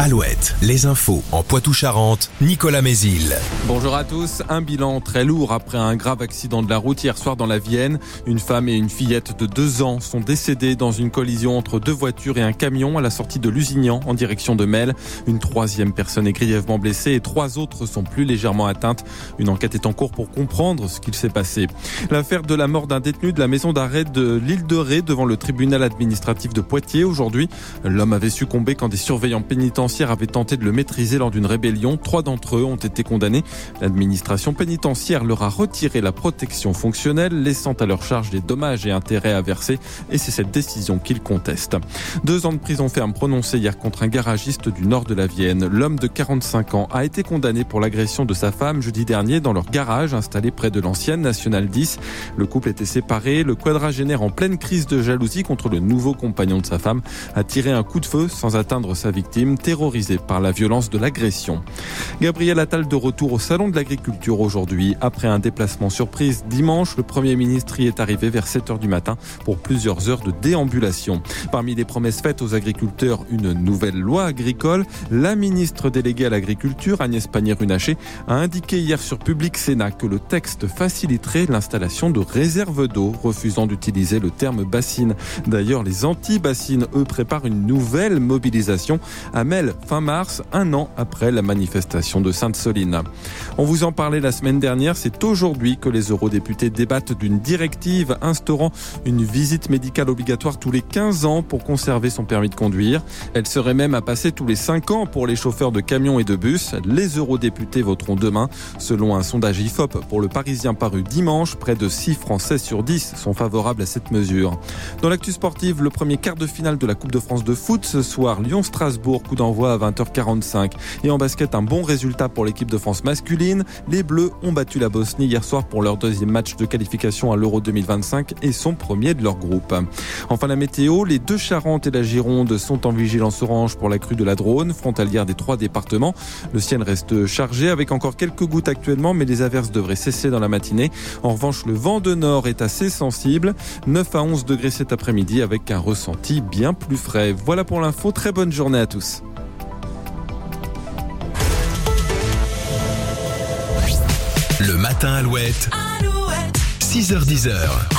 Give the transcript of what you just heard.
Alouette, les infos en Poitou-Charentes, Nicolas Mézil. Bonjour à tous. Un bilan très lourd après un grave accident de la route hier soir dans la Vienne. Une femme et une fillette de deux ans sont décédées dans une collision entre deux voitures et un camion à la sortie de Lusignan en direction de Mel. Une troisième personne est grièvement blessée et trois autres sont plus légèrement atteintes. Une enquête est en cours pour comprendre ce qu'il s'est passé. L'affaire de la mort d'un détenu de la maison d'arrêt de l'île de Ré devant le tribunal administratif de Poitiers aujourd'hui. L'homme avait succombé quand des surveillants pénitentiaires avait tenté de le maîtriser lors d'une rébellion. Trois d'entre eux ont été condamnés. L'administration pénitentiaire leur a retiré la protection fonctionnelle, laissant à leur charge des dommages et intérêts à verser. Et c'est cette décision qu'ils contestent. Deux ans de prison ferme prononcés hier contre un garagiste du nord de la Vienne. L'homme de 45 ans a été condamné pour l'agression de sa femme jeudi dernier dans leur garage installé près de l'ancienne Nationale 10. Le couple était séparé. Le quadragénaire en pleine crise de jalousie contre le nouveau compagnon de sa femme a tiré un coup de feu sans atteindre sa victime par la violence de l'agression. Gabriel Attal de retour au Salon de l'Agriculture aujourd'hui. Après un déplacement surprise dimanche, le Premier ministre y est arrivé vers 7 heures du matin pour plusieurs heures de déambulation. Parmi les promesses faites aux agriculteurs, une nouvelle loi agricole. La ministre déléguée à l'agriculture, Agnès Pannier-Runacher, a indiqué hier sur Public Sénat que le texte faciliterait l'installation de réserves d'eau, refusant d'utiliser le terme bassine. D'ailleurs, les anti-bassines, eux, préparent une nouvelle mobilisation à Mel fin mars, un an après la manifestation de Sainte-Soline. On vous en parlait la semaine dernière, c'est aujourd'hui que les eurodéputés débattent d'une directive instaurant une visite médicale obligatoire tous les 15 ans pour conserver son permis de conduire. Elle serait même à passer tous les 5 ans pour les chauffeurs de camions et de bus. Les eurodéputés voteront demain. Selon un sondage IFOP pour le Parisien paru dimanche, près de 6 Français sur 10 sont favorables à cette mesure. Dans l'actu sportive, le premier quart de finale de la Coupe de France de foot ce soir, Lyon-Strasbourg, coup d'envoi à 20h45. Et en basket, un bon résultat pour l'équipe de France masculine. Les Bleus ont battu la Bosnie hier soir pour leur deuxième match de qualification à l'Euro 2025 et sont premiers de leur groupe. Enfin, la météo, les deux Charentes et la Gironde sont en vigilance orange pour la crue de la Drône, frontalière des trois départements. Le ciel reste chargé avec encore quelques gouttes actuellement, mais les averses devraient cesser dans la matinée. En revanche, le vent de nord est assez sensible. 9 à 11 degrés cet après-midi avec un ressenti bien plus frais. Voilà pour l'info. Très bonne journée à tous. Le matin Alouette. Alouette. 6h10.